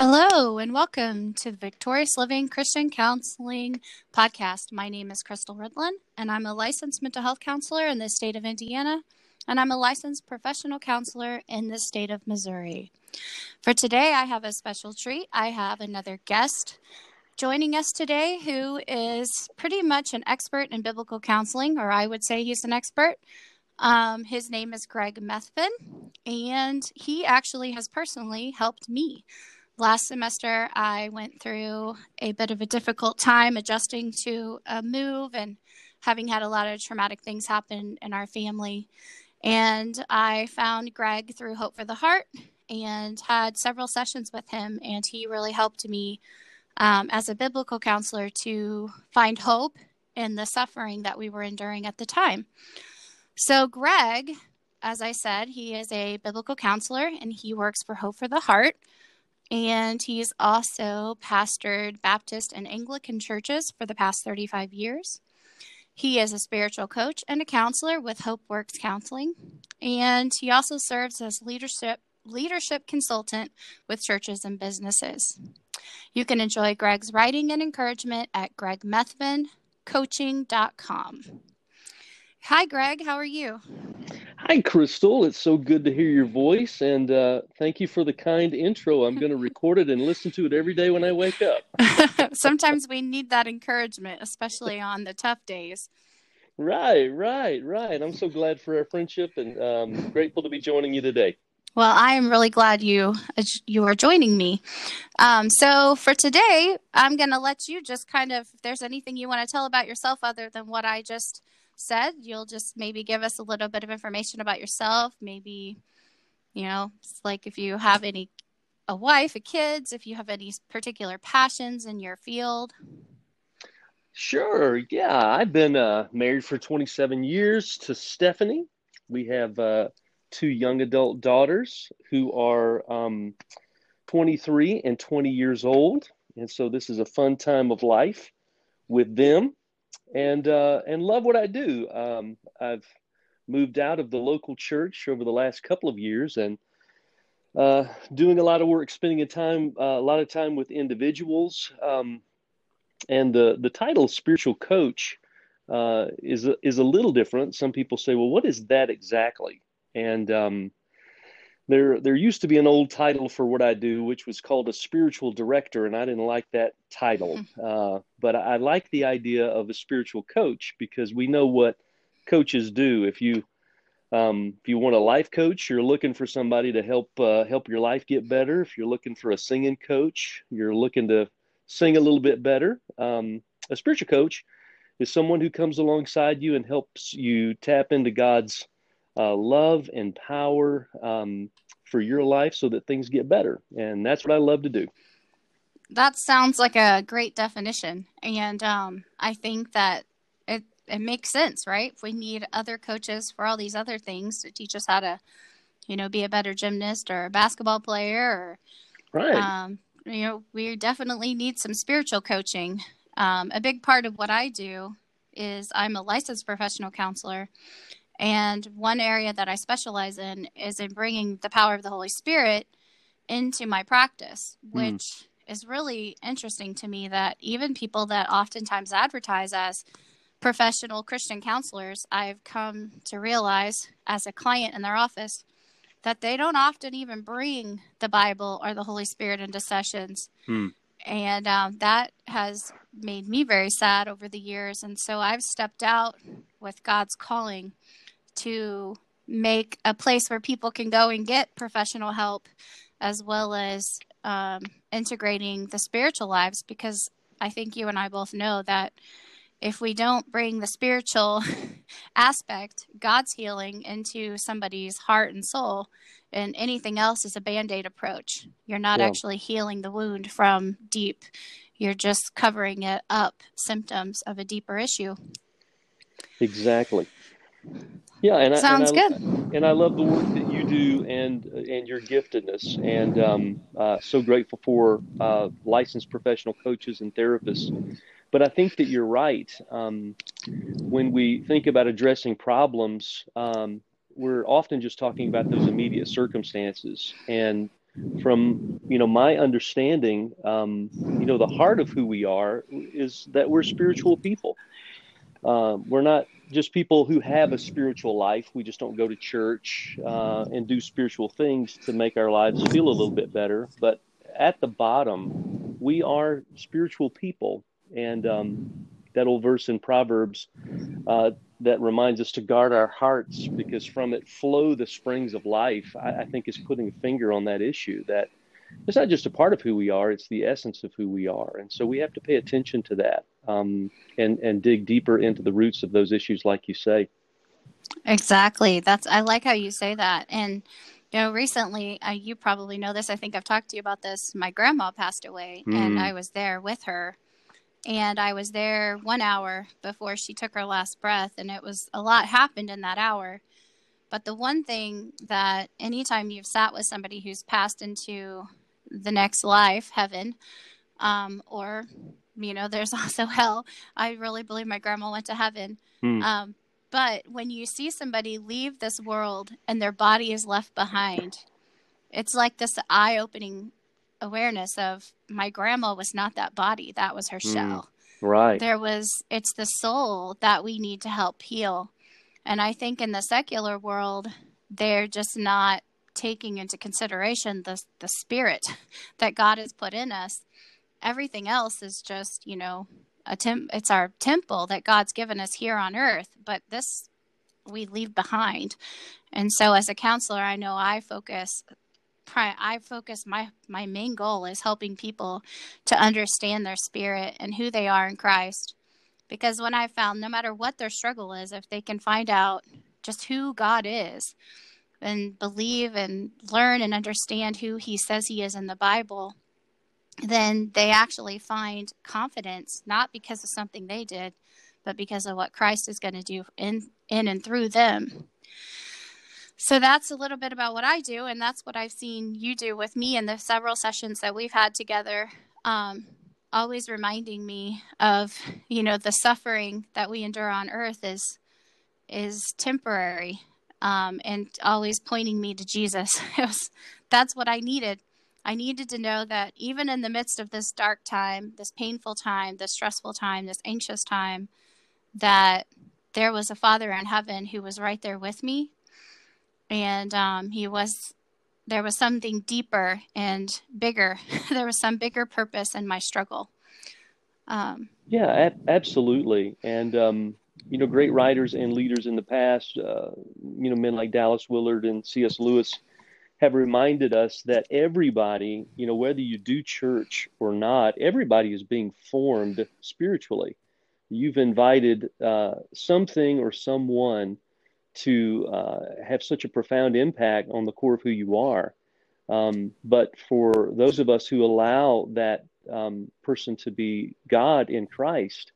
Hello, and welcome to the Victorious Living Christian Counseling Podcast. My name is Crystal Ridlin, and I'm a licensed mental health counselor in the state of Indiana, and I'm a licensed professional counselor in the state of Missouri. For today, I have a special treat. I have another guest joining us today who is pretty much an expert in biblical counseling, or I would say he's an expert. Um, his name is Greg Methvin, and he actually has personally helped me last semester I went through a bit of a difficult time adjusting to a move and having had a lot of traumatic things happen in our family. And I found Greg through Hope for the Heart and had several sessions with him, and he really helped me um, as a biblical counselor to find hope in the suffering that we were enduring at the time. So, Greg, as I said, he is a biblical counselor and he works for Hope for the Heart and he's also pastored Baptist and Anglican churches for the past 35 years. He is a spiritual coach and a counselor with Hope Works Counseling, and he also serves as leadership leadership consultant with churches and businesses. You can enjoy Greg's writing and encouragement at gregmethvincoaching.com. Hi, Greg. How are you? Hi, Crystal. It's so good to hear your voice, and uh, thank you for the kind intro. I'm going to record it and listen to it every day when I wake up. Sometimes we need that encouragement, especially on the tough days. Right, right, right. I'm so glad for our friendship, and um, grateful to be joining you today. Well, I am really glad you you are joining me. Um, so for today, I'm going to let you just kind of, if there's anything you want to tell about yourself other than what I just said, you'll just maybe give us a little bit of information about yourself. Maybe, you know, it's like if you have any, a wife, a kids, if you have any particular passions in your field. Sure. Yeah. I've been uh, married for 27 years to Stephanie. We have uh, two young adult daughters who are um, 23 and 20 years old. And so this is a fun time of life with them and uh, and love what I do. Um, I've moved out of the local church over the last couple of years and uh, doing a lot of work, spending a time uh, a lot of time with individuals. Um, and the the title spiritual coach uh, is a, is a little different. Some people say, well, what is that exactly? And um, there there used to be an old title for what I do, which was called a spiritual director, and I didn't like that title. Hmm. Uh, but I, I like the idea of a spiritual coach because we know what coaches do. If you um, if you want a life coach, you're looking for somebody to help uh, help your life get better. If you're looking for a singing coach, you're looking to sing a little bit better. Um, a spiritual coach is someone who comes alongside you and helps you tap into God's uh, love and power um, for your life so that things get better. And that's what I love to do. That sounds like a great definition. And um, I think that it, it makes sense, right? We need other coaches for all these other things to teach us how to, you know, be a better gymnast or a basketball player or, right. Um, you know, we definitely need some spiritual coaching. Um, a big part of what I do is I'm a licensed professional counselor. And one area that I specialize in is in bringing the power of the Holy Spirit into my practice, hmm. which mm. is really interesting to me that even people that oftentimes advertise as professional Christian counselors, I've come to realize as a client in their office that they don't often even bring the Bible or the Holy Spirit into sessions. Mm. And um, that has made me very sad over the years. And so I've stepped out with God's calling to make a place where people can go and get professional help as well as um, integrating the spiritual lives because I think you and I both know that if we don't bring the spiritual aspect, God's healing, into somebody's heart and soul, and anything else is a band aid approach. You're not yeah. actually healing the wound from deep, you're just covering it up symptoms of a deeper issue. Exactly. Yeah, and sounds I, and I, good. And I love the work that you do and and your giftedness, and um, uh, so grateful for uh, licensed professional coaches and therapists. But I think that you're right. Um, when we think about addressing problems, um, we're often just talking about those immediate circumstances, and from you know my understanding, um, you know, the heart of who we are is that we're spiritual people. Uh, we're not just people who have a spiritual life. We just don't go to church uh, and do spiritual things to make our lives feel a little bit better. But at the bottom, we are spiritual people, and um, that old verse in Proverbs uh, that reminds us to guard our hearts because from it flow the springs of life, I, I, think is putting a finger on that issue that it's not just a part of who we are, it's the essence of who we are. And so we have to pay attention to that um, and, and dig deeper into the roots of those issues, like you say. Exactly. That's, I like how you say that. And, you know, recently, uh, you probably know this. I think I've talked to you about this. My grandma passed away, mm. and I was there with her and I was there one hour before she took her last breath, and it was a lot happened in that hour. But the one thing that anytime you've sat with somebody who's passed into the next life, heaven, um, or you know, there's also hell. I really believe my grandma went to heaven. Hmm. Um, but when you see somebody leave this world and their body is left behind, it's like this eye opening awareness of my grandma was not that body that was her mm, shell mm, right there was it's the soul that we need to help heal and i think in the secular world they're just not taking into consideration the the spirit that god has put in us everything else is just you know a temp it's our temple that god's given us here on earth but this we leave behind and so as a counselor i know i focus I focus my my main goal is helping people to understand their spirit and who they are in Christ. Because when I found no matter what their struggle is, if they can find out just who God is and believe and learn and understand who he says he is in the Bible, then they actually find confidence not because of something they did, but because of what Christ is going to do in in and through them. So that's a little bit about what I do, and that's what I've seen you do with me in the several sessions that we've had together. Um, always reminding me of, you know, the suffering that we endure on earth is is temporary, um, and always pointing me to Jesus. was, that's what I needed. I needed to know that even in the midst of this dark time, this painful time, this stressful time, this anxious time, that there was a Father in heaven who was right there with me and um, he was there was something deeper and bigger. there was some bigger purpose in my struggle. Um, yeah, ab- absolutely. And um, you know, great writers and leaders in the past, uh, you know, men like Dallas Willard and C.S. Lewis have reminded us that everybody, you know, whether you do church or not, everybody is being formed spiritually. You've invited uh, something or someone to uh, have such a profound impact on the core of who you are. Um, but for those of us who allow that um, person to be God in Christ,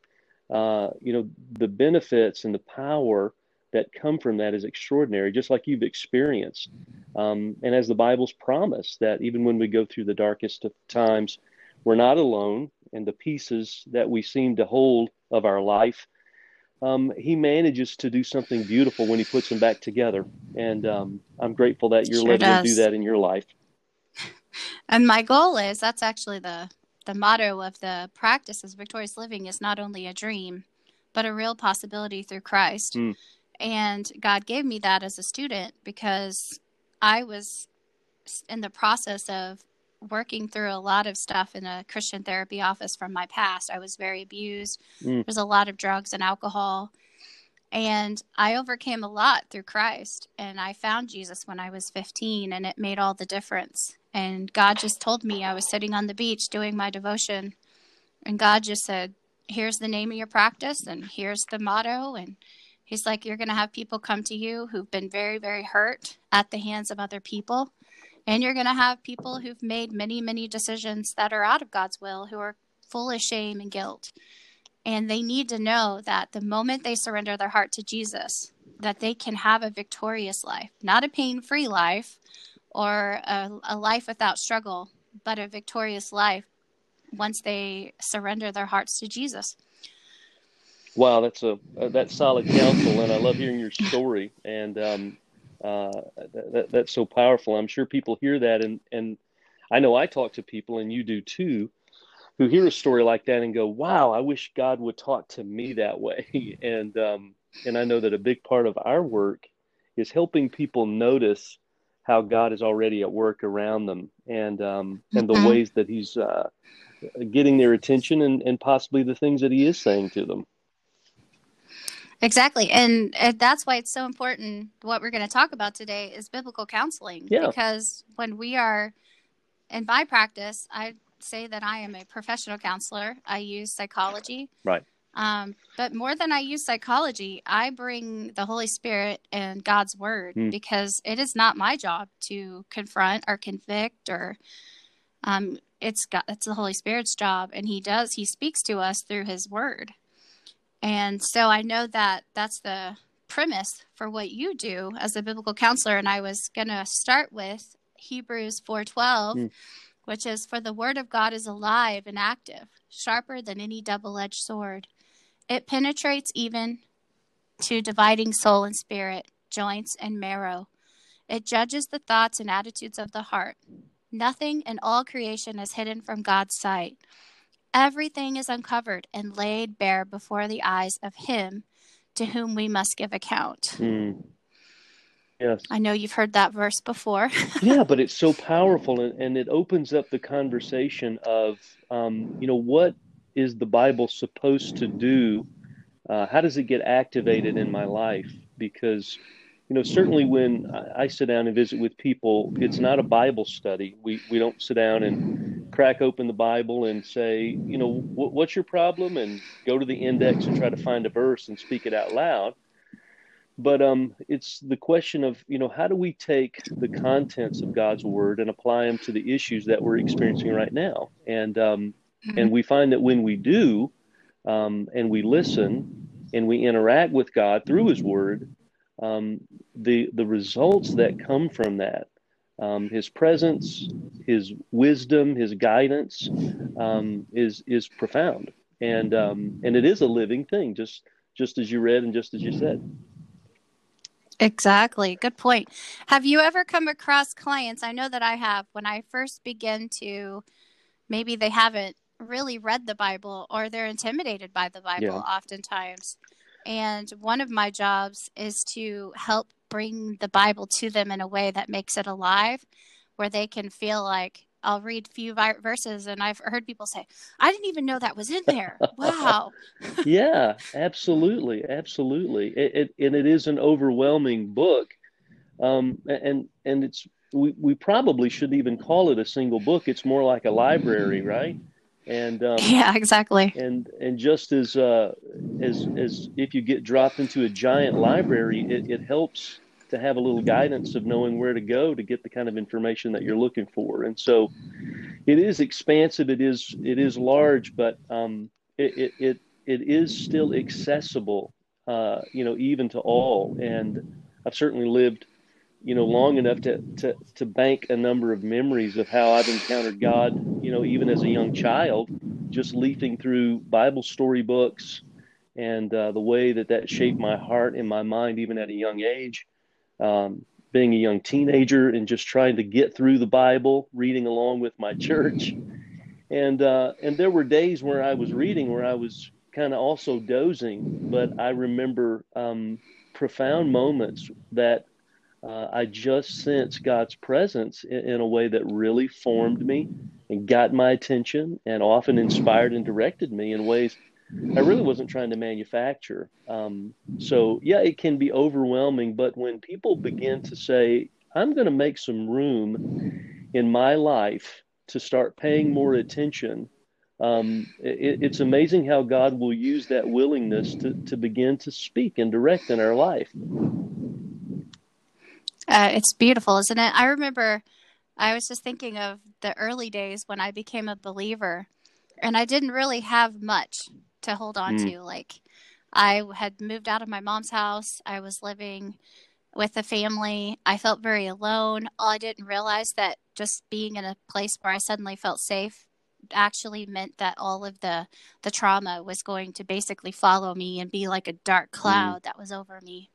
uh, you know, the benefits and the power that come from that is extraordinary, just like you've experienced. Um, and as the Bible's promise, that even when we go through the darkest of times, we're not alone, and the pieces that we seem to hold of our life um, he manages to do something beautiful when he puts them back together. And um, I'm grateful that you're sure letting does. him do that in your life. And my goal is that's actually the the motto of the practice is victorious living is not only a dream, but a real possibility through Christ. Mm. And God gave me that as a student because I was in the process of working through a lot of stuff in a Christian therapy office from my past. I was very abused. Mm. There's a lot of drugs and alcohol. And I overcame a lot through Christ. And I found Jesus when I was 15, and it made all the difference. And God just told me I was sitting on the beach doing my devotion. And God just said, Here's the name of your practice, and here's the motto. And He's like, You're going to have people come to you who've been very, very hurt at the hands of other people. And you're going to have people who've made many, many decisions that are out of God's will who are full of shame and guilt. And they need to know that the moment they surrender their heart to Jesus, that they can have a victorious life, not a pain free life or a, a, life without struggle, but a victorious life once they surrender their hearts to Jesus. Wow, that's a, a that's solid counsel, and I love hearing your story. And um, Uh, that, that's so powerful. I'm sure people hear that, and and I know I talk to people, and you do too, who hear a story like that and go, "Wow, I wish God would talk to me that way." and um, and I know that a big part of our work is helping people notice how God is already at work around them, and um, and the mm-hmm. ways that He's uh, getting their attention, and and possibly the things that He is saying to them. Exactly. And, and that's why it's so important. What we're going to talk about today is biblical counseling. Yeah. Because when we are in my practice, I say that I am a professional counselor. I use psychology. Right. Um, but more than I use psychology, I bring the Holy Spirit and God's word mm. because it is not my job to confront or convict or um, it's got it's the Holy Spirit's job and he does he speaks to us through his word. And so I know that that's the premise for what you do as a biblical counselor. And I was going to start with Hebrews 4:12, mm. which is for the word of God is alive and active, sharper than any double-edged sword. It penetrates even to dividing soul and spirit, joints and marrow. It judges the thoughts and attitudes of the heart. Nothing in all creation is hidden from God's sight. Everything is uncovered and laid bare before the eyes of Him to whom we must give account. Mm. Yes. I know you've heard that verse before. yeah, but it's so powerful and, and it opens up the conversation of, um, you know, what is the Bible supposed to do? Uh, how does it get activated in my life? Because you know, certainly when I sit down and visit with people, it's not a Bible study. We we don't sit down and crack open the Bible and say, you know, what's your problem, and go to the index and try to find a verse and speak it out loud. But um, it's the question of, you know, how do we take the contents of God's Word and apply them to the issues that we're experiencing right now? And um, mm-hmm. and we find that when we do, um, and we listen and we interact with God through His Word, um, the the results that come from that, um, his presence, his wisdom, his guidance, um, is is profound, and um, and it is a living thing, just just as you read and just as you said. Exactly. Good point. Have you ever come across clients? I know that I have. When I first begin to, maybe they haven't really read the Bible or they're intimidated by the Bible yeah. oftentimes. And one of my jobs is to help bring the Bible to them in a way that makes it alive, where they can feel like I'll read a few verses, and I've heard people say, "I didn't even know that was in there." wow. yeah, absolutely, absolutely. It, it, and it is an overwhelming book, um, and and it's we we probably shouldn't even call it a single book. It's more like a library, right? And um, yeah exactly. and and just as uh, as as if you get dropped into a giant library it, it helps to have a little guidance of knowing where to go to get the kind of information that you're looking for. And so it is expansive it is it is large but um, it, it, it it is still accessible uh, you know even to all. And i've certainly lived you know, long enough to, to, to bank a number of memories of how I've encountered God, you know, even as a young child, just leafing through Bible story books and uh, the way that that shaped my heart and my mind, even at a young age. Um, being a young teenager and just trying to get through the Bible, reading along with my church. And, uh, and there were days where I was reading where I was kind of also dozing, but I remember um, profound moments that uh, I just sensed God's presence in, in, a way that really formed me and got my attention and often inspired and directed me in ways I really wasn't trying to manufacture. Um, so, yeah, it can be overwhelming, but when people begin to say, I'm going to make some room in my life to start paying more attention, um, it, it's amazing how God will use that willingness to, to begin to speak and direct in our life. Uh, it's beautiful, isn't it? I remember I was just thinking of the early days when I became a believer, and I didn't really have much to hold on mm. to. Like, I had moved out of my mom's house, I was living with a family. I felt very alone. I didn't realize that just being in a place where I suddenly felt safe actually meant that all of the the trauma was going to basically follow me and be like a dark mm. cloud mm. that was over me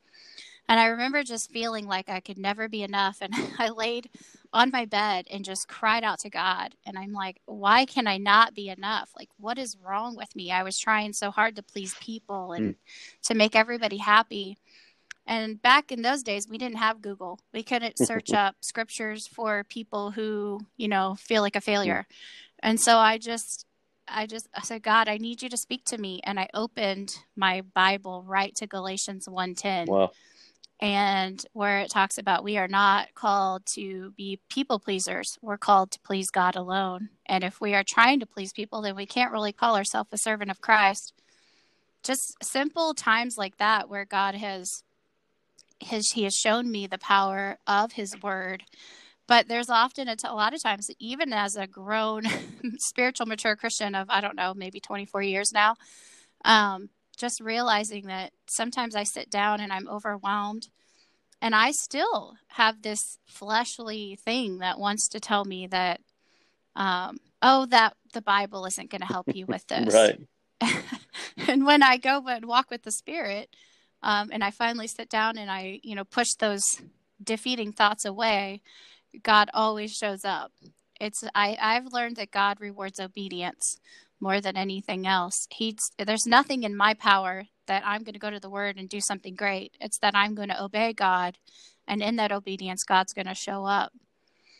And I remember just feeling like I could never be enough. And I laid on my bed and just cried out to God. And I'm like, why can I not be enough? Like, what is wrong with me? I was trying so hard to please people and mm. to make everybody happy. And back in those days, we didn't have Google. We couldn't search up scriptures for people who, you know, feel like a failure. And so I just, I just, I said, God, I need you to speak to me. And I opened my Bible right to Galatians 1.10. Wow. And where it talks about we are not called to be people pleasers. We're called to please God alone. And if we are trying to please people, then we can't really call ourselves a servant of Christ. Just simple times like that where God has his he has shown me the power of his word but there's often a, t- a lot of times even as a grown spiritual mature christian of i don't know maybe 24 years now um, just realizing that sometimes i sit down and i'm overwhelmed and i still have this fleshly thing that wants to tell me that um, oh that the bible isn't going to help you with this. Right. And when i go and walk with the spirit um, and I finally sit down and I, you know, push those defeating thoughts away, God always shows up. It's I I've learned that God rewards obedience more than anything else. He's there's nothing in my power that I'm going to go to the Word and do something great. It's that I'm going to obey God, and in that obedience, God's going to show up.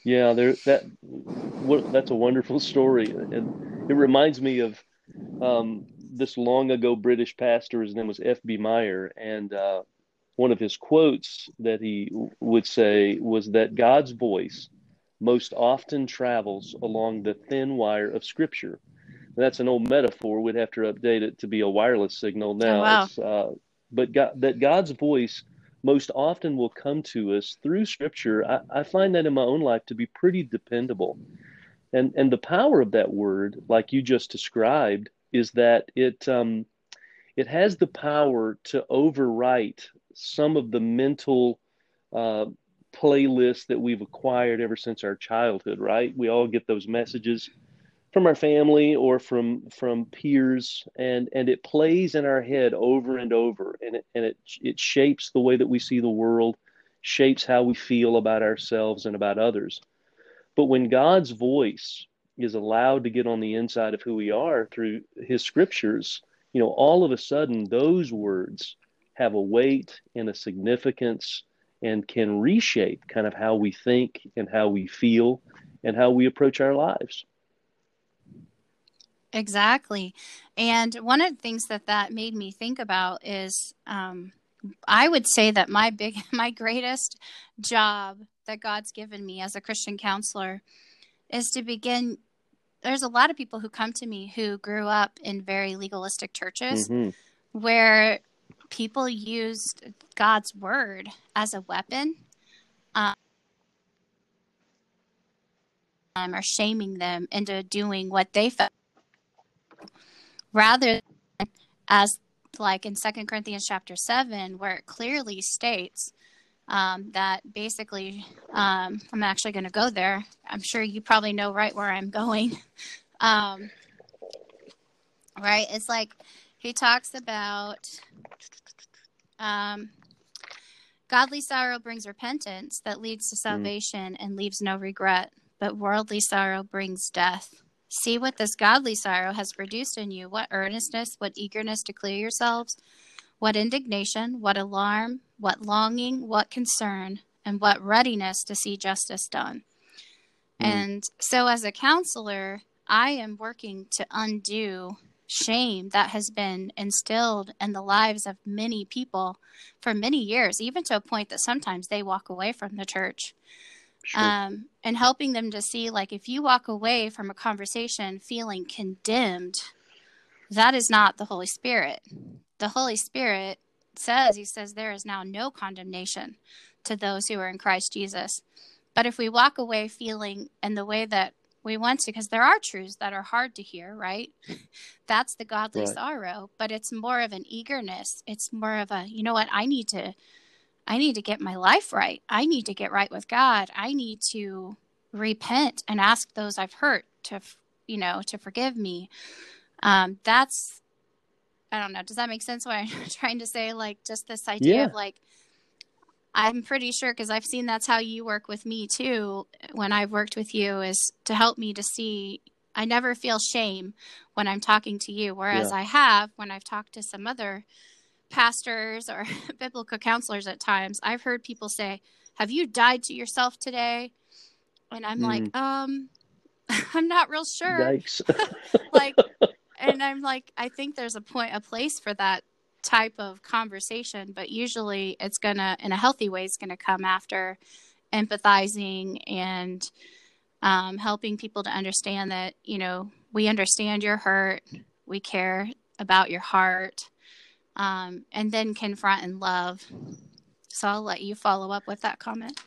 Yeah, there that what, that's a wonderful story, and it reminds me of um, this long ago British pastor. His name was F.B. Meyer, and uh, one of his quotes that he would say was that God's voice most often travels along the thin wire of Scripture. That's an old metaphor. We'd have to update it to be a wireless signal now. Oh, wow. Uh, but God, that God's voice most often will come to us through Scripture. I, I find that in my own life to be pretty dependable. And, and the power of that word, like you just described, is that it um, it has the power to overwrite some of the mental uh, playlists that we've acquired ever since our childhood. Right? We all get those messages from our family or from from peers, and and it plays in our head over and over, and it and it it shapes the way that we see the world, shapes how we feel about ourselves and about others. But when God's voice is allowed to get on the inside of who we are through his scriptures, you know, all of a sudden those words have a weight and a significance and can reshape kind of how we think and how we feel and how we approach our lives. Exactly. And one of the things that that made me think about is um, I would say that my big, my greatest job that God's given me as a Christian counselor is to begin there's a lot of people who come to me who grew up in very legalistic churches mm-hmm. where people used God's word as a weapon um, or shaming them into doing what they felt rather than as like in second corinthians chapter 7 where it clearly states um, that basically um, I'm actually going to go there. I'm sure you probably know right where I'm going. Um, right? It's like he talks about um, godly sorrow brings repentance that leads to mm. salvation mm. and leaves no regret, but worldly sorrow brings death. See what this godly sorrow has produced in you what earnestness, what eagerness to clear yourselves, what indignation, what alarm, what longing, what concern, and what readiness to see justice done. Mm. And so, as a counselor, I am working to undo shame that has been instilled in the lives of many people for many years, even to a point that sometimes they walk away from the church. Sure. Um, and helping them to see, like, if you walk away from a conversation feeling condemned, that is not the Holy Spirit. The Holy Spirit says, He says, there is now no condemnation to those who are in Christ Jesus. But if we walk away feeling in the way that we want to, because there are truths that are hard to hear, right? That's the godly right. sorrow, but it's more of an eagerness. It's more of a, you know what, I need to. I need to get my life right. I need to get right with God. I need to repent and ask those I've hurt to, you know, to forgive me. Um, that's I don't know. Does that make sense? What I'm trying to say, like, just this idea yeah. of like, I'm pretty sure because I've seen that's how you work with me too. When I've worked with you, is to help me to see. I never feel shame when I'm talking to you, whereas yeah. I have when I've talked to some other pastors or biblical counselors at times. I've heard people say, "Have you died to yourself today?" And I'm mm. like, um, I'm not real sure. like, and I'm like, I think there's a point, a place for that type of conversation, but usually it's gonna, in a healthy way, it's gonna come after empathizing and um, helping people to understand that you know we understand your hurt, we care about your heart, um, and then confront and love. So I'll let you follow up with that comment.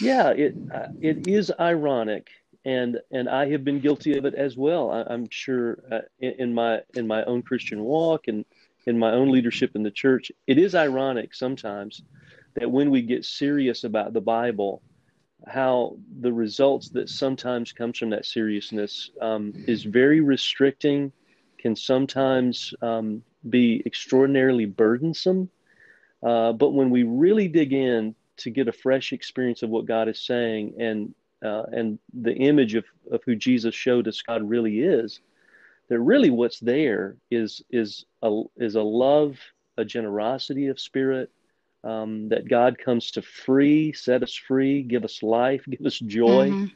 Yeah, it uh, it is ironic, and and I have been guilty of it as well. I, am sure uh, in, in, my in my own Christian walk and in my own leadership in the church, it is ironic sometimes that when we get serious about the Bible, how the results that sometimes comes from that seriousness um, is very restricting, can sometimes um, be extraordinarily burdensome. Uh, but when we really dig in to get a fresh experience of what God is saying and uh, and the image of, of who Jesus showed us God really is, that really what's there is is a is a love, a generosity of spirit, um, that God comes to free, set us free, give us life, give us joy. Mm-hmm.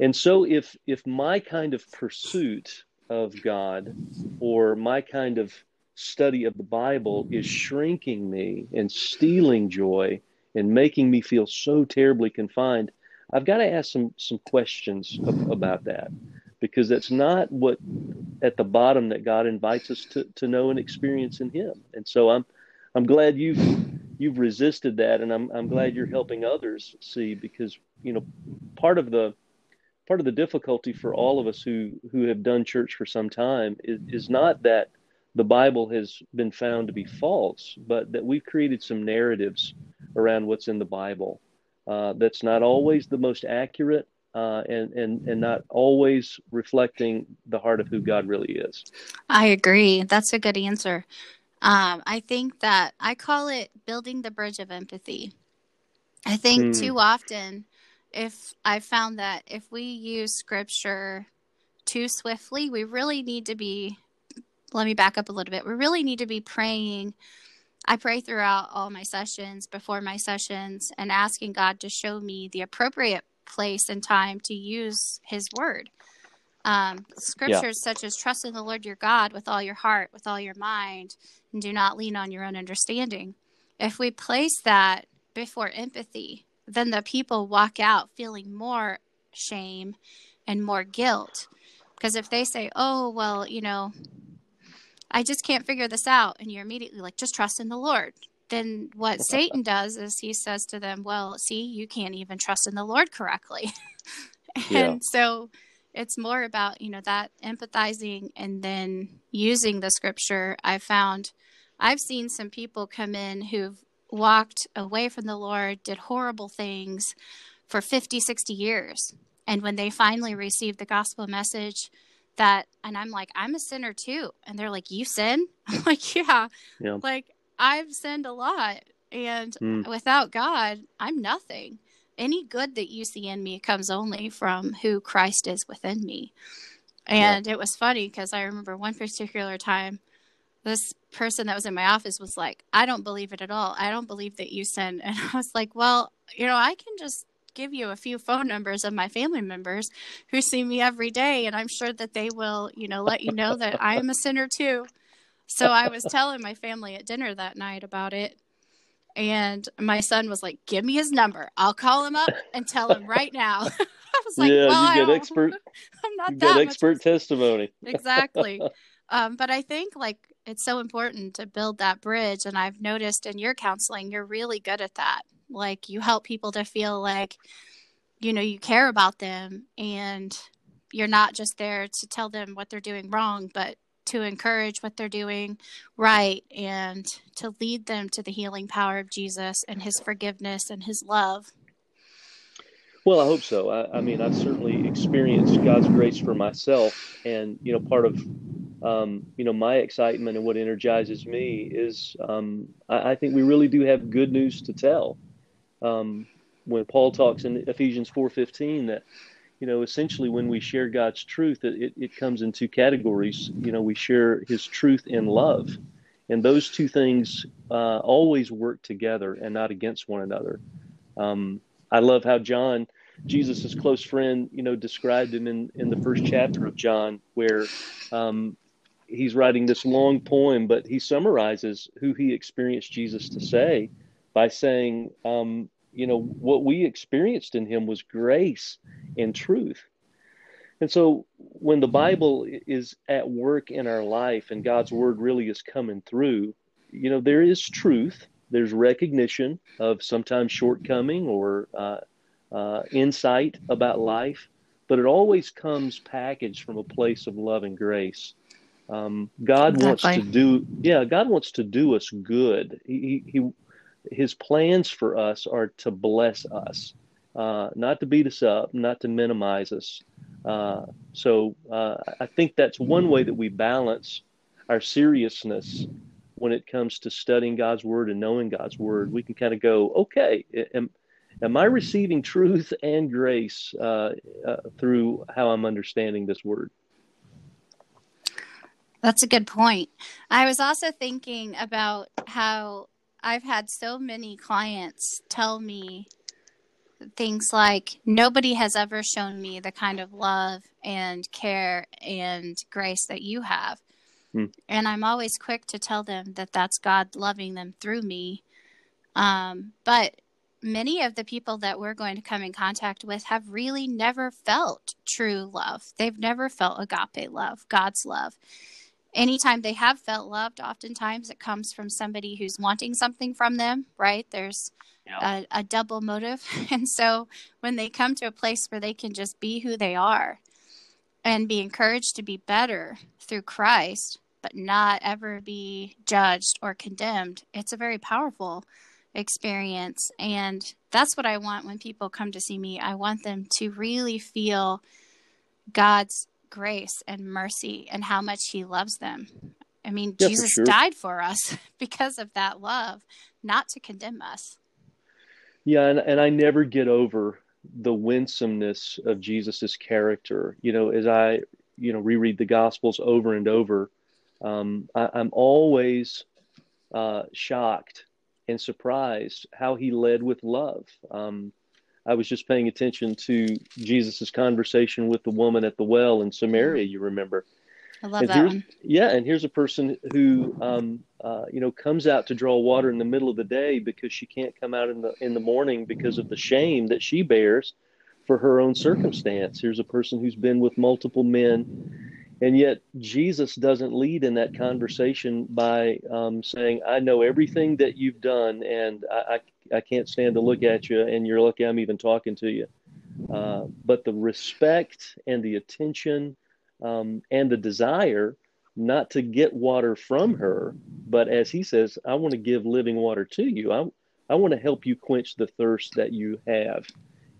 And so if if my kind of pursuit of God or my kind of study of the Bible is mm-hmm. shrinking me and stealing joy and making me feel so terribly confined, I've got to ask some some questions about that because that's not what at the bottom that God invites us to, to know and experience in Him. And so I'm I'm glad you've you've resisted that, and I'm I'm glad you're helping others see because you know part of the part of the difficulty for all of us who who have done church for some time is, is not that the Bible has been found to be false, but that we've created some narratives around what's in the Bible. Uh, that's not always the most accurate uh, and, and, and not always reflecting the heart of who God really is. I agree. That's a good answer. Um, I think that I call it building the bridge of empathy. I think mm. too often, if I found that if we use scripture too swiftly, we really need to be. Let me back up a little bit. We really need to be praying I pray throughout all my sessions, before my sessions, and asking God to show me the appropriate place and time to use His Word. Um, scriptures yeah. such as trust in the Lord your God with all your heart, with all your mind, and do not lean on your own understanding. If we place that before empathy, then the people walk out feeling more shame and more guilt. Because if they say, oh, well, you know, I just can't figure this out. And you're immediately like, just trust in the Lord. Then what Satan does is he says to them, well, see, you can't even trust in the Lord correctly. and yeah. so it's more about, you know, that empathizing and then using the scripture. I found I've seen some people come in who've walked away from the Lord, did horrible things for 50, 60 years. And when they finally received the gospel message, that and i'm like i'm a sinner too. And they're like you sin? I'm like yeah, yeah. like i've sinned a lot and mm. without god i'm nothing. Any good that you see in me comes only from who christ is within me. And yeah. it was funny because i remember one particular time this person that was in my office was like i don't believe it at all. I don't believe that you sin and i was like well you know i can just give you a few phone numbers of my family members who see me every day, and I'm sure that they will, you know, let you know that I am a sinner too. So I was telling my family at dinner that night about it. And my son was like, "Give me his number. I'll call him up and tell him right now." I was like, "Yeah, well, you get expert. I'm not you that get expert testimony." exactly. Um, but I think like it's so important to build that bridge, and I've noticed in your counseling, you're really good at that. Like you help people to feel like, you know, you care about them and you're not just there to tell them what they're doing wrong, but to encourage what they're doing right and to lead them to the healing power of Jesus and his forgiveness and his love. Well, I hope so. I, I, mean, I've certainly experienced God's grace for myself, and you know, part of um, you know, my excitement and what energizes me is um, I, I, think we really do have good news to tell. Um, when Paul talks in Ephesians 4:15 that you know essentially when we share God's truth, it, it comes in two categories. You know, we share His truth in love, and those two things uh, always work together and not against one another. Um, I love how John Jesus' close friend, you know, described him in, in the first chapter of John, where um, he's writing this long poem, but he summarizes who he experienced Jesus to say by saying, um, you know, what we experienced in him was grace and truth. And so when the Bible is at work in our life and God's word really is coming through, you know, there is truth. There's recognition of sometimes shortcoming or uh, uh, insight about life, but it always comes packaged from a place of love and grace. Um, God exactly. wants to do, yeah, God wants to do us good. He, he, his plans for us are to bless us, uh, not to beat us up, not to minimize us. Uh, so uh, I think that's one way that we balance our seriousness when it comes to studying God's word and knowing God's word. We can kind of go, okay, am, am I receiving truth and grace uh, uh, through how I'm understanding this word? That's a good point. I was also thinking about how I've had so many clients tell me things like nobody has ever shown me the kind of love and care and grace that you have. Hmm. And I'm always quick to tell them that that's God loving them through me. Um, but many of the people that we're going to come in contact with have really never felt true love. They've never felt agape love, God's love anytime they have felt loved, oftentimes it comes from somebody who's wanting something from them, right? There's a, a, double motive. And so when they come to a place where they can just be who they are and be encouraged to be better through Christ, but not ever be judged or condemned, it's a very powerful experience. And that's what I want when people come to see me. I want them to really feel God's grace and mercy and how much he loves them. I mean, yeah, Jesus for sure. died for us because of that love, not to condemn us. Yeah, and, and I never get over the winsomeness of Jesus's character. You know, as I, you know, reread the Gospels over and over, um, I, am always uh, shocked and surprised how he led with love. Um, I was just paying attention to Jesus's conversation with the woman at the well in Samaria. You remember? I love and that one. Yeah, and here's a person who, um, uh, you know, comes out to draw water in the middle of the day because she can't come out in the in the morning because of the shame that she bears for her own circumstance. Here's a person who's been with multiple men and yet, Jesus doesn't lead in that conversation by um, saying, I know everything that you've done, and I, I, I, can't stand to look at you, and you're lucky I'm even talking to you. Uh, but the respect and the attention um, and the desire not to get water from her, but as he says, I want to give living water to you. I, I want to help you quench the thirst that you have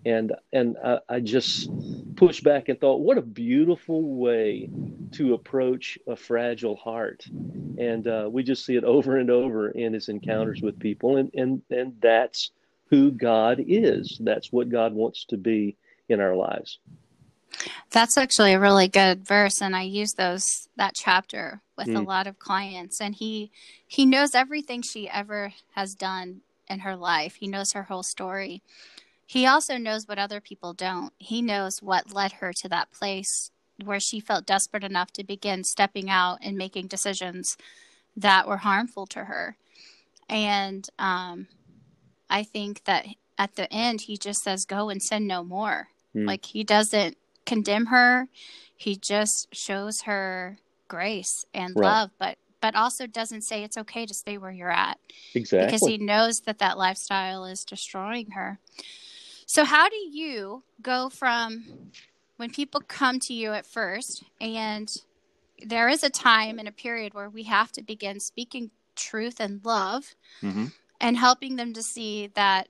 and and I, I, just pushed back and thought, what a beautiful way to approach a fragile heart, and uh, we just see it over and over in his encounters with people, and and and that's who God is. That's what God wants to be in our lives. That's actually a really good verse, and I use those that chapter with mm. a lot of clients. And he he knows everything she ever has done in her life. He knows her whole story he also knows what other people don't. He knows what led her to that place where she felt desperate enough to begin stepping out and making decisions that were harmful to her. And um, I think that at the end, he just says, Go and sin no more. Mm. Like he doesn't condemn her, he just shows her grace and right. love, but but also doesn't say it's okay to stay where you're at. Exactly. Because he knows that that lifestyle is destroying her. So, how do you go from when people come to you at first, and there is a time and a period where we have to begin speaking truth and love mm-hmm. and helping them to see that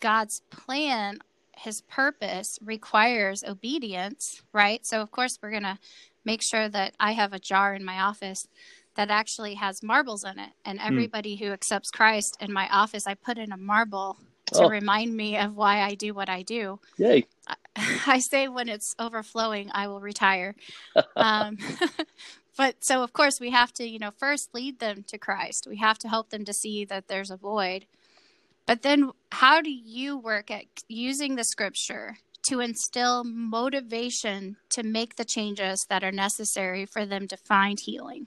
God's plan, his purpose requires obedience, right? So, of course, we're going to make sure that I have a jar in my office that actually has marbles in it. And Hmm. everybody who accepts Christ in my office, I put in a marble to Oh. remind me of why I do what I do. Yay. I say when it's overflowing, I will retire. um, but so, of course, we have to, you know, first lead them to Christ. We have to help them to see that there's a void. But then, how do you work at using the scripture to instill motivation to make the changes that are necessary for them to find healing?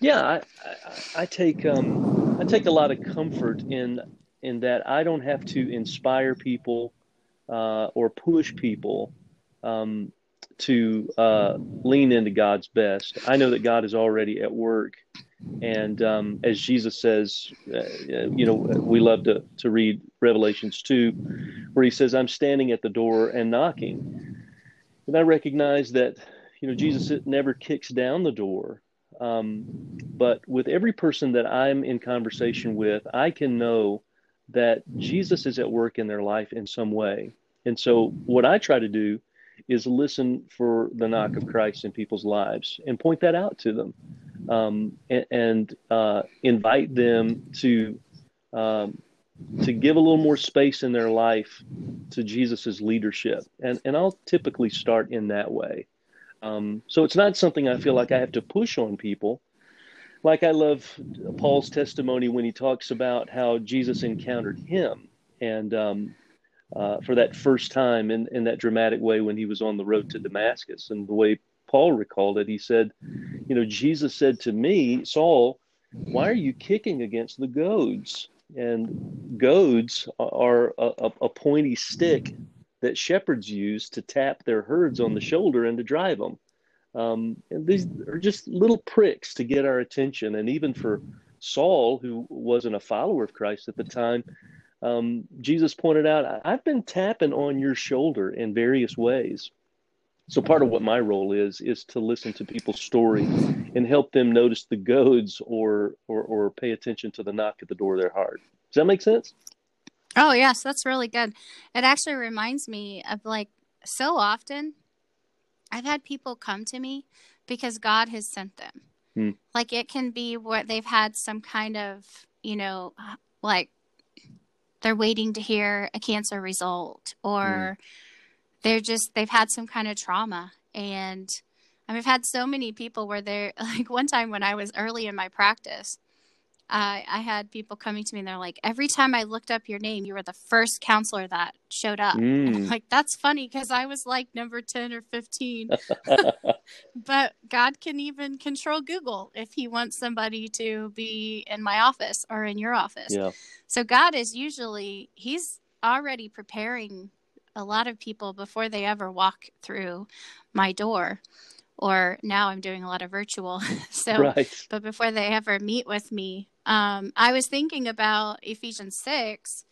Yeah, I, I, I take um, I take a lot of comfort in in that I don't have to inspire people uh, or push people um, to uh, lean into God's best. I know that God is already at work, and um, as Jesus says, uh, you know, we love to to read Revelations two, where He says, "I'm standing at the door and knocking," and I recognize that you know Jesus never kicks down the door. Um, but with every person that I'm in conversation with, I can know that Jesus is at work in their life in some way. And so, what I try to do is listen for the knock of Christ in people's lives and point that out to them um, and, and uh, invite them to. Um, to give a little more space in their life to Jesus's leadership, and and I'll typically start in that way. Um, so it's not something I feel like I have to push on people. Like I love Paul's testimony when he talks about how Jesus encountered him, and um, uh, for that first time in, in that dramatic way when he was on the road to Damascus, and the way Paul recalled it, he said, "You know, Jesus said to me, Saul, why are you kicking against the goads?" And goads are a, a, a pointy stick that shepherds use to tap their herds on the shoulder and to drive them. Um, and these are just little pricks to get our attention. And even for Saul, who wasn't a follower of Christ at the time, um, Jesus pointed out, I've been tapping on your shoulder in various ways. So part of what my role is is to listen to people's stories and help them notice the goads or or, or pay attention to the knock at the door of their heart. Does that make sense? Oh, yes, that's really good. It actually reminds me of like so often I've had people come to me because God has sent them. Hmm. Like it can be what they've had some kind of, you know, like they're waiting to hear a cancer result or they're just they've had some kind of trauma and I mean, I've had so many people where they're like one time when I was early in my practice, I I had people coming to me and they're like, every time I looked up your name, you were the first counselor that showed up. And I'm Mm. like, that's funny because I was like number 10 or 15. but God can even control Google if he wants somebody to be in my office or in your office. yeah. So God is usually, he's already preparing a lot of people before they ever walk through my door. Or now I'm doing a lot of virtual. so Right. but before they ever meet with me, um, I was thinking about Ephesians 6,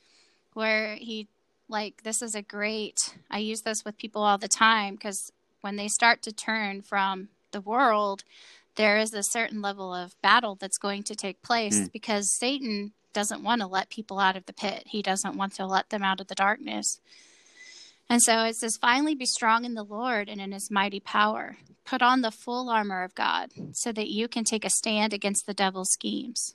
where he, like, this is a great, I use this with people all the time because when they start to turn from the world, there is a certain level of battle that's going to take place Mm. because Satan doesn't want to let people out of the pit, he doesn't want to let them out of the darkness. And so it says, finally be strong in the Lord and in his mighty power. Put on the full armor of God so that you can take a stand against the devil's schemes.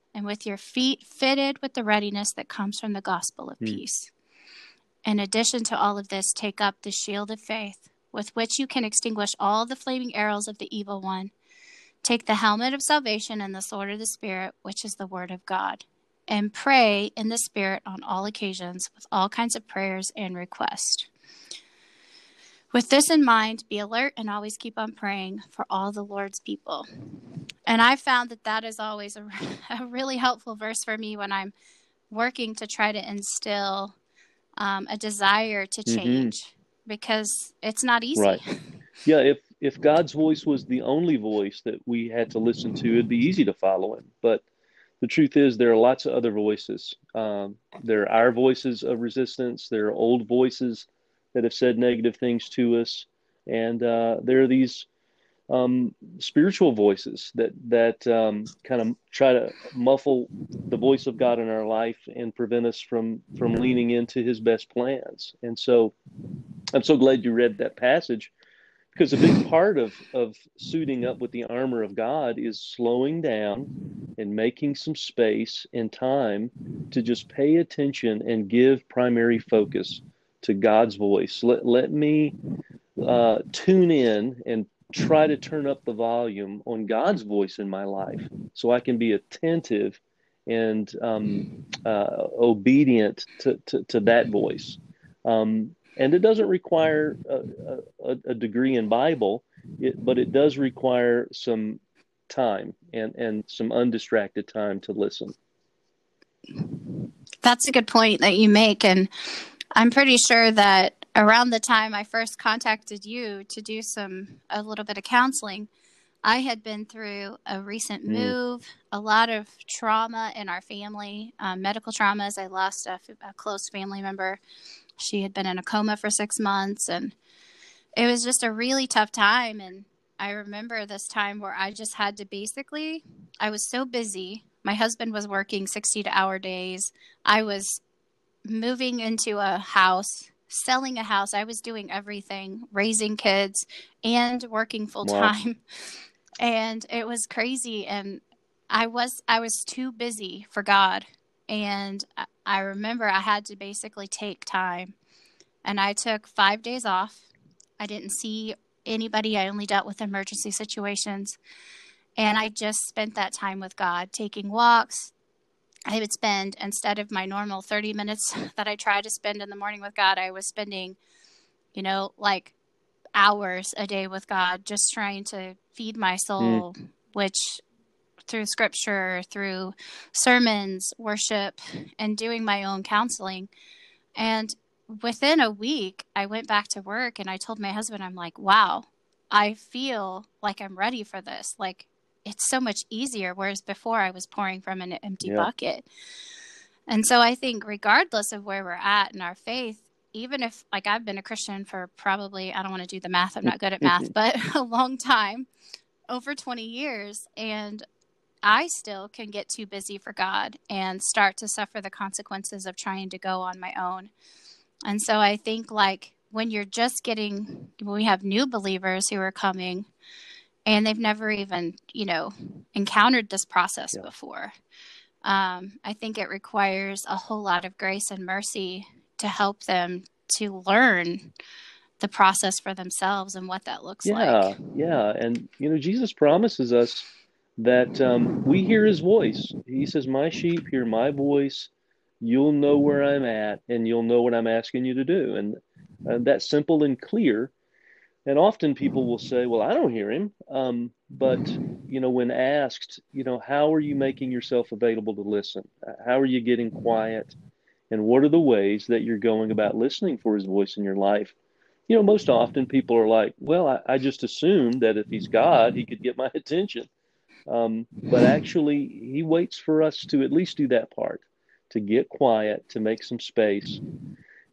and with your feet fitted with the readiness that comes from the gospel of Hmm. peace. In addition to all of this, take up the shield of faith, with which you can extinguish all the flaming arrows of the evil one. Take the helmet of salvation and the sword of the Spirit, which is the word of God, and pray in the Spirit on all occasions with all kinds of prayers and requests. With this in mind, be alert and always keep on praying for all the Lord's people. And I found that that is always a, a really helpful verse for me when I'm working to try to instill um, a desire to Mhm. change because it's not easy. Right. yeah, if if God's voice was the only voice that we had to listen to, it'd be easy to follow him. But the truth is, there are lots of other voices. Um, there are our voices of resistance. There are old voices that have said negative things to us, and uh, there are these um, spiritual voices that that um, kind of try to muffle the voice of God in our life and prevent us from from leaning into His best plans. And so, I'm so glad you read that passage because a big part of of suiting up with the armor of God is slowing down and making some space and time to just pay attention and give primary focus to God's voice. Let let me uh, tune in and try to turn up the volume on God's voice in my life so I can be attentive and um, uh, obedient to, to, to, that voice. Um, and it doesn't require a, a, a degree in Bible, it, but it does require some time and, and some undistracted time to listen. That's a good point that you make. And I'm pretty sure that around the time I first contacted you to do some a little bit of counseling, I had been through a recent mm. move, a lot of trauma in our family, um, medical traumas. I lost a, a close family member. She had been in a coma for six months, and it was just a really tough time. And I remember this time where I just had to basically, I was so busy. My husband was working 60 to hour days. I was moving into a house selling a house. I was doing everything, raising kids and working full time. Wow. And it was crazy and I was I was too busy for God. And I remember I had to basically take time. And I took 5 days off. I didn't see anybody. I only dealt with emergency situations. And I just spent that time with God, taking walks, I would spend instead of my normal 30 minutes that I try to spend in the morning with God, I was spending, you know, like hours a day with God, just trying to feed my soul, mm. which through scripture, through sermons, worship, and doing my own counseling. And within a week, I went back to work and I told my husband, I'm like, wow, I feel like I'm ready for this. Like, it's so much easier whereas before i was pouring from an empty yeah. bucket and so i think regardless of where we're at in our faith even if like i've been a christian for probably i don't want to do the math i'm not good at math but a long time over 20 years and i still can get too busy for god and start to suffer the consequences of trying to go on my own and so i think like when you're just getting when we have new believers who are coming and they've never even you know encountered this process yeah. before. Um, i think it requires a whole lot of grace and mercy to help them to learn the process for themselves and what that looks yeah, like. yeah. Yeah. and you know jesus promises us that um, we hear his voice. He says my sheep hear my voice. You'll know where i'm at and you'll know what i'm asking you to do. And uh, that's simple and clear and often people will say, "Well, I don't hear him." Um, but you know, when asked, you know, how are you making yourself available to listen? How are you getting quiet? And what are the ways that you're going about listening for his voice in your life? You know, most often people are like, "Well, I, I just assumed that if he's God, he could get my attention." Um, but actually, he waits for us to at least do that part, to get quiet, to make some space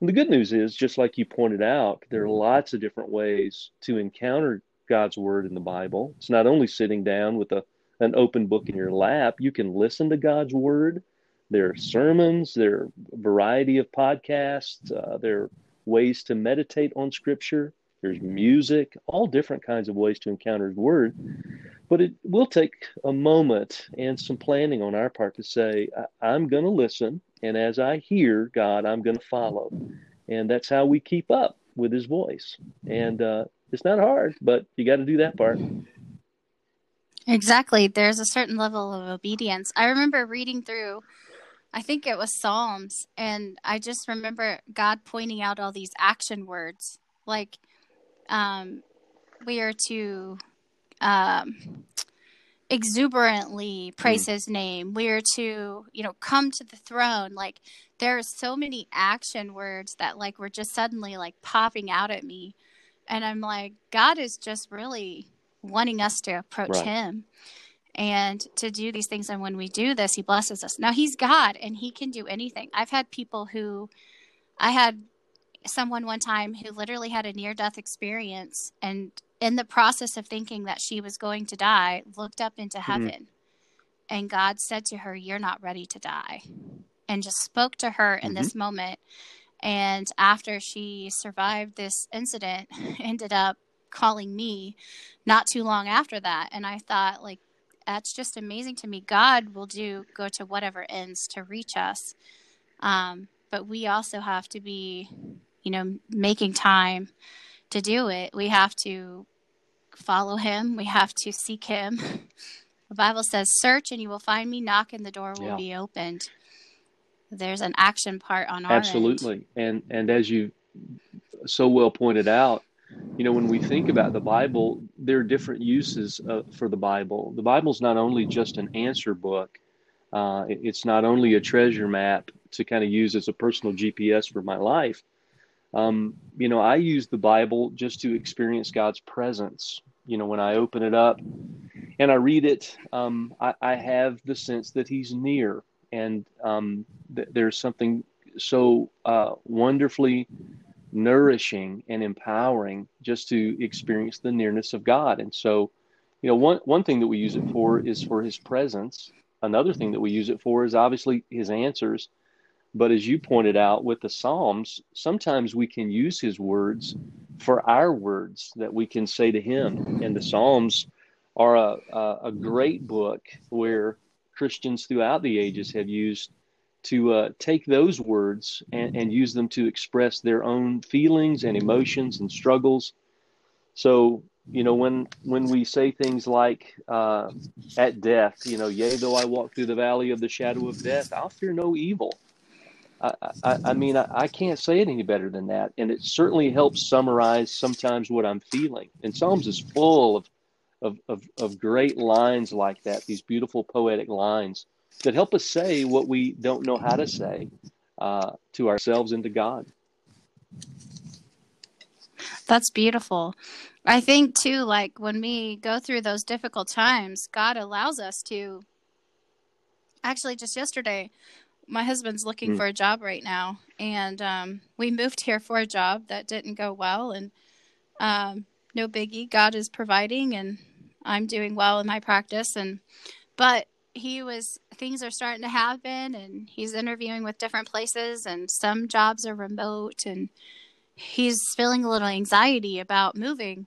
and the good news is, just like you pointed out, there are lots of different ways to encounter God's word in the Bible. It's not only sitting down with a, an open book in your lap, you can listen to God's word. There are sermons, there are a variety of podcasts, uh, there are ways to meditate on scripture, there's music, all different kinds of ways to encounter His word. But it will take a moment and some planning on our part to say, I'm going to listen and as I hear God, I'm going to follow. And that's how we keep up with his voice. And uh, it's not hard, but you got to do that part. Exactly. There's a certain level of obedience. I remember reading through, I think it was Psalms, and I just remember God pointing out all these action words. Like, um, we are to um, exuberantly praise mm. his name. We're to, you know, come to the throne. Like there are so many action words that like were just suddenly like popping out at me. and I'm like, God is just really wanting us to approach Right. Him and to do these things. And when we do this, He blesses us. Now, He's God and He can do anything. I've had people who, I had someone one time who literally had a near death experience and in the process of thinking that she was going to die, looked up into heaven. And God said to her, You're not ready to die. And just spoke to her in this moment. And after she survived this incident, ended up calling me not too long after that. And I thought, like, that's just amazing to me. God will do go to whatever ends to reach us. Um, but we also have to be, you know, making time to do it. We have to follow him. We have to seek him. The Bible says, "Search and you will find me. Knock and the door will Yeah. be opened." There's an action part on our end. Absolutely. And and as you so well pointed out, you know, when we think about the Bible, there are different uses uh, for the Bible. The Bible's not only just an answer book, uh, it- it's not only a treasure map to kind of use as a personal GPS for my life. Um, you know, I use the Bible just to experience God's presence. You know, when I open it up and I read it, um, I, I have the sense that He's near, and um, th- there's something so uh, wonderfully nourishing and empowering just to experience the nearness of God. And so, you know, one one thing that we use it for is for His presence. Another thing that we use it for is obviously His answers. But as you pointed out with the Psalms, sometimes we can use His words for our words that we can say to Him. And the Psalms are a, a, a great book where Christians throughout the ages have used to uh, take those words and, and use them to express their own feelings and emotions and struggles. So, you know, when when we say things like uh, at death, you know, yea, though I walk through the valley of the shadow of death, I'll fear no evil. I, I, I mean, I, I can't say it any better than that. And it certainly helps summarize sometimes what I'm feeling. And Psalms is full of, of, of, of great lines like that, these beautiful poetic lines that help us say what we don't know how to say uh, to ourselves and to God. That's beautiful. I think too, like when we go through those difficult times, God allows us to. Actually, just yesterday, my husband's looking Mm. for a job right now, and um, we moved here for a job that didn't go well, and um, no biggie. God is providing, and I'm doing well in my practice, and but he was things are starting to happen, and he's interviewing with different places, and some jobs are remote, and he's feeling a little anxiety about moving.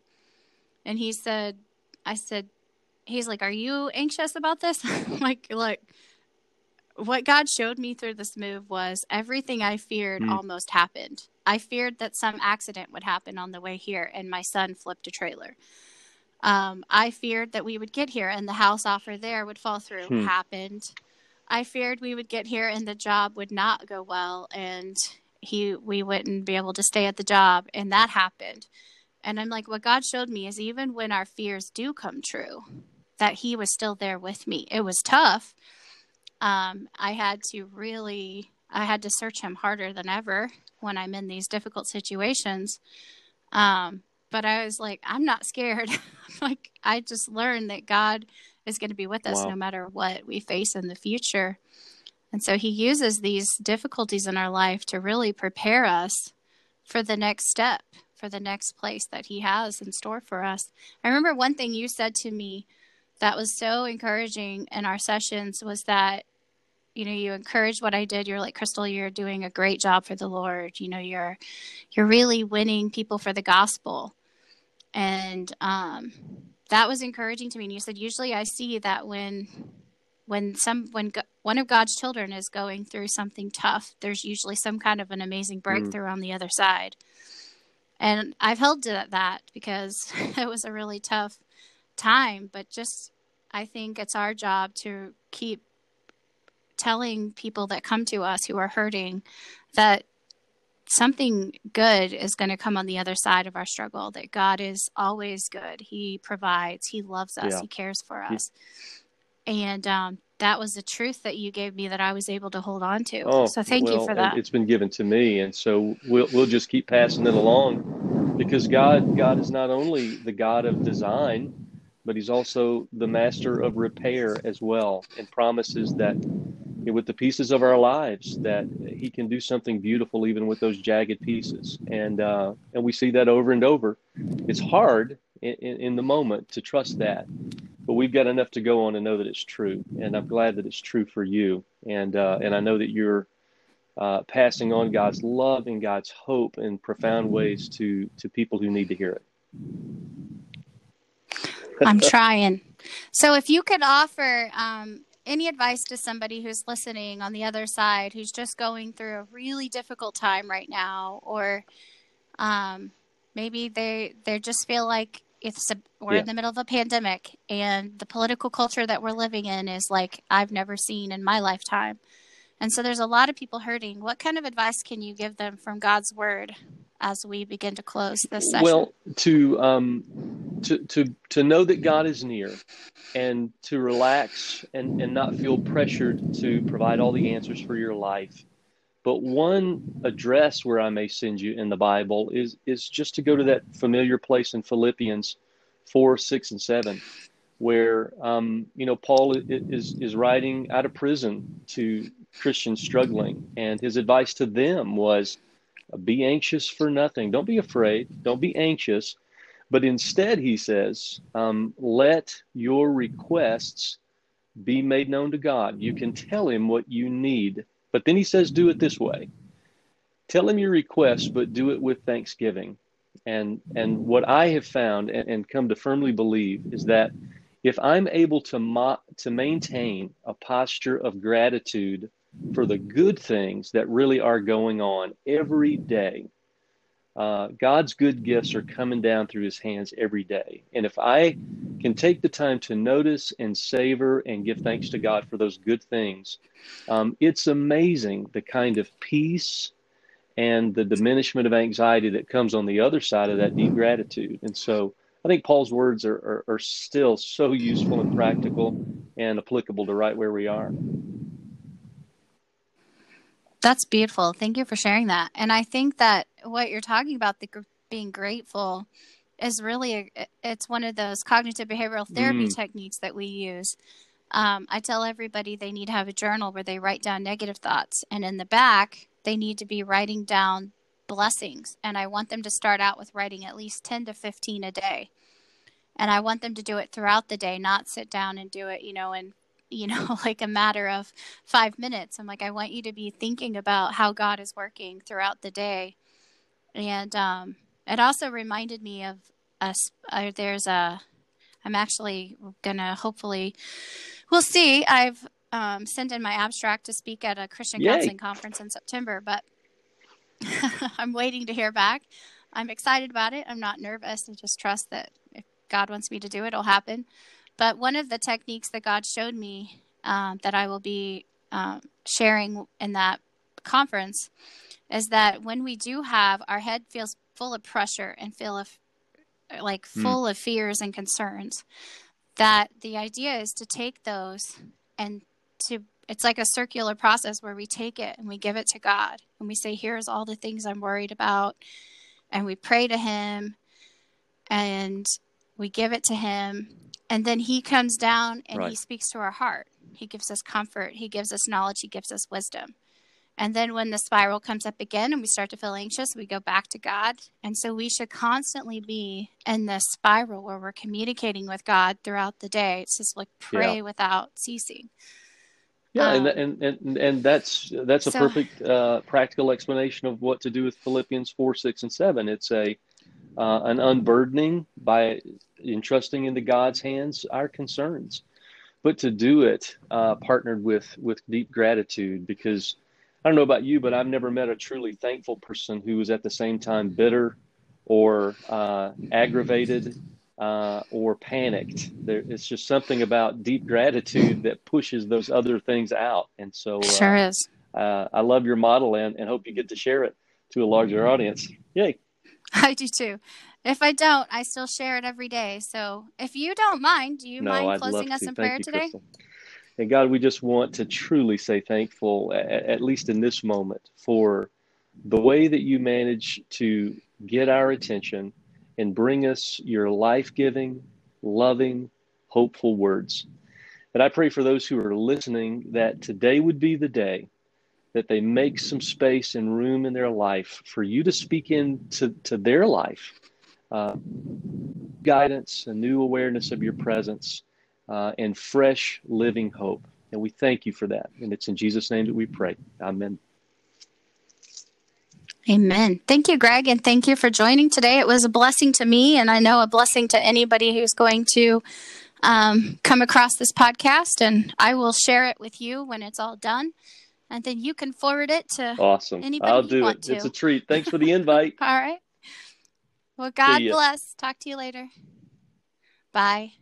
And he said, I said, he's like, Are you anxious about this? like, look, what God showed me through this move was everything I feared Hmm. almost happened. I feared that some accident would happen on the way here and my son flipped a trailer. Um, I feared that we would get here and the house offer there would fall through. Hmm. Happened. I feared we would get here and the job would not go well and he we wouldn't be able to stay at the job and that happened. And I'm like what God showed me is even when our fears do come true that he was still there with me. It was tough. Um, I had to really I had to search him harder than ever when I'm in these difficult situations. Um, but I was like, I'm not scared. like I just learned that God is going to be with us Wow. no matter what we face in the future. And so he uses these difficulties in our life to really prepare us for the next step, for the next place that he has in store for us. I remember one thing you said to me that was so encouraging in our sessions was that you know you encouraged what I did. You're like Crystal, you're doing a great job for the Lord. You know, you're you're really winning people for the gospel. And um that was encouraging to me. And you said usually I see that when when some when go, one of God's children is going through something tough, there's usually some kind of an amazing breakthrough on the other side. And I've held to that because it was a really tough time, but just I think it's our job to keep telling people that come to us who are hurting that something good is going to come on the other side of our struggle that God is always good. He provides, he loves us, Yeah. he cares for us. And um, that was the truth that you gave me that I was able to hold on to. Oh, so thank you for that. It's been given to me, and so we'll we'll just keep passing it along because God God is not only the God of design, but He's also the master of repair as well, and promises that with the pieces of our lives that He can do something beautiful even with those jagged pieces, and uh, and we see that over and over. It's hard in, in the moment to trust that, but we've got enough to go on and know that it's true, and I'm glad that it's true for you, and uh, and I know that you're uh, passing on God's love and God's hope in profound ways to to people who need to hear it. I'm trying. So, if you could offer um, any advice to somebody who's listening on the other side, who's just going through a really difficult time right now, or um, maybe they they just feel like it's a, we're yeah. in the middle of a pandemic and the political culture that we're living in is like I've never seen in my lifetime. And so there's a lot of people hurting. What kind of advice can you give them from God's word as we begin to close this session? Well, to um, to to to know that God is near, and to relax and and not feel pressured to provide all the answers for your life. But one address where I may send you in the Bible is is just to go to that familiar place in Philippians four, six, and seven, where um, you know Paul is is writing out of prison to Christians struggling, and his advice to them was, "Be anxious for nothing. Don't be afraid. Don't be anxious." But instead, he says, um, let your requests be made known to God. You can tell him what you need. But then he says, do it this way tell him your requests, but do it with thanksgiving. And, and what I have found and, and come to firmly believe is that if I'm able to, mo- to maintain a posture of gratitude for the good things that really are going on every day, uh, God's good gifts are coming down through his hands every day. And if I can take the time to notice and savor and give thanks to God for those good things, um, it's amazing the kind of peace and the diminishment of anxiety that comes on the other side of that deep gratitude. And so I think Paul's words are, are, are still so useful and practical and applicable to right where we are. That's beautiful. Thank you for sharing that. And I think that what you're talking about, the being grateful, is really a, it's one of those cognitive behavioral therapy mm. techniques that we use. Um, I tell everybody they need to have a journal where they write down negative thoughts, and in the back they need to be writing down blessings. And I want them to start out with writing at least ten to fifteen a day. And I want them to do it throughout the day, not sit down and do it, you know, in you know, like a matter of five minutes. I'm like, I want you to be thinking about how God is working throughout the day. And um, it also reminded me of us. Uh, there's a, I'm actually gonna hopefully, we'll see. I've um, sent in my abstract to speak at a Christian Yay. counseling conference in September, but I'm waiting to hear back. I'm excited about it. I'm not nervous. I just trust that if God wants me to do it, it'll happen. But one of the techniques that God showed me um, that I will be um, sharing in that conference is that when we do have our head feels full of pressure and feel of like hmm. full mm. of fears and concerns that the idea is to take those and to it's like a circular process where we take it and we give it to God and we say here's all the things I'm worried about and we pray to him and we give it to him and then he comes down and right. he speaks to our heart. He gives us comfort, he gives us knowledge, he gives us wisdom. And then when the spiral comes up again and we start to feel anxious, we go back to God. And so we should constantly be in this spiral where we're communicating with God throughout the day. It's just like pray yeah. without ceasing. Yeah, um, and, and and and that's that's a so, perfect uh, practical explanation of what to do with Philippians four, six, and seven. It's a uh, an unburdening by entrusting into God's hands our concerns, but to do it uh, partnered with with deep gratitude. Because I don't know about you, but I've never met a truly thankful person who was at the same time bitter or uh, aggravated uh, or panicked. There, it's just something about deep gratitude that pushes those other things out. And so, uh, sure is. Uh, I love your model and, and hope you get to share it to a larger audience. Yay! I do too. If I don't, I still share it every day. So if you don't mind, do you no, mind closing us in prayer you, today? Crystal. And God, we just want to truly say thankful, at, at least in this moment, for the way that you manage to get our attention, and bring us your life giving, loving, hopeful words. And I pray for those who are listening that today would be the day that they make some space and room in their life for you to speak into to their life, uh, guidance, a new awareness of your presence, uh, and fresh living hope. And we thank you for that. And it's in Jesus' name that we pray. Amen. Amen. Thank you, Greg, and thank you for joining today. It was a blessing to me, and I know a blessing to anybody who's going to um, come across this podcast. And I will share it with you when it's all done, and then you can forward it to awesome. Anybody I'll do it. To. It's a treat. Thanks for the invite. all right. Well, God bless. Talk to you later. Bye.